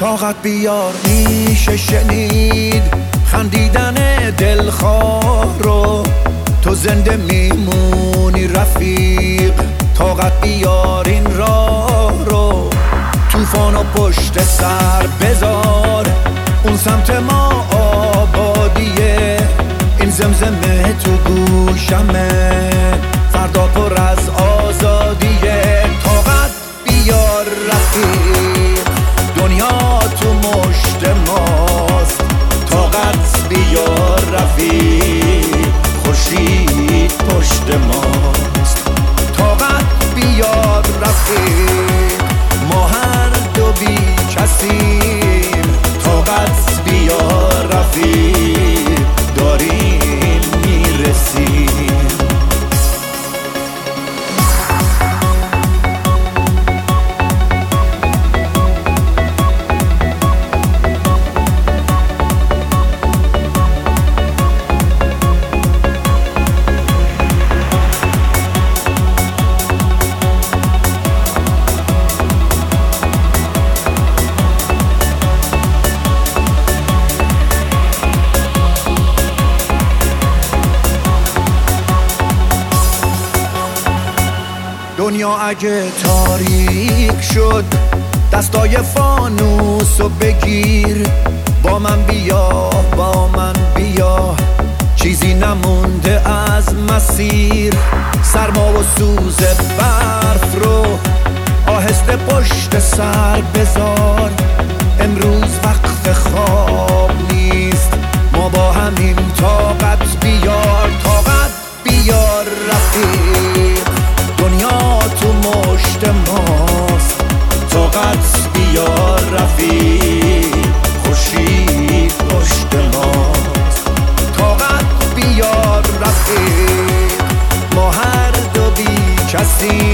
طاقت بیار میشه شنید. خندیدن دلخواه رو تو زنده میمونی رفیق. طاقت بیار این راه رو. توفان و پشت سر بذار. اون سمت ما آبادیه. این زمزمه تو گوشمه. فردا پر دنیا اگه تاریک شد دستای فانوس و بگیر. با من بیا با من بیا. چیزی نمونده از مسیر. سرما و سوز برف رو آهسته پشت سر بذار. امروز وقت خواب نیست ما با همیم. کسی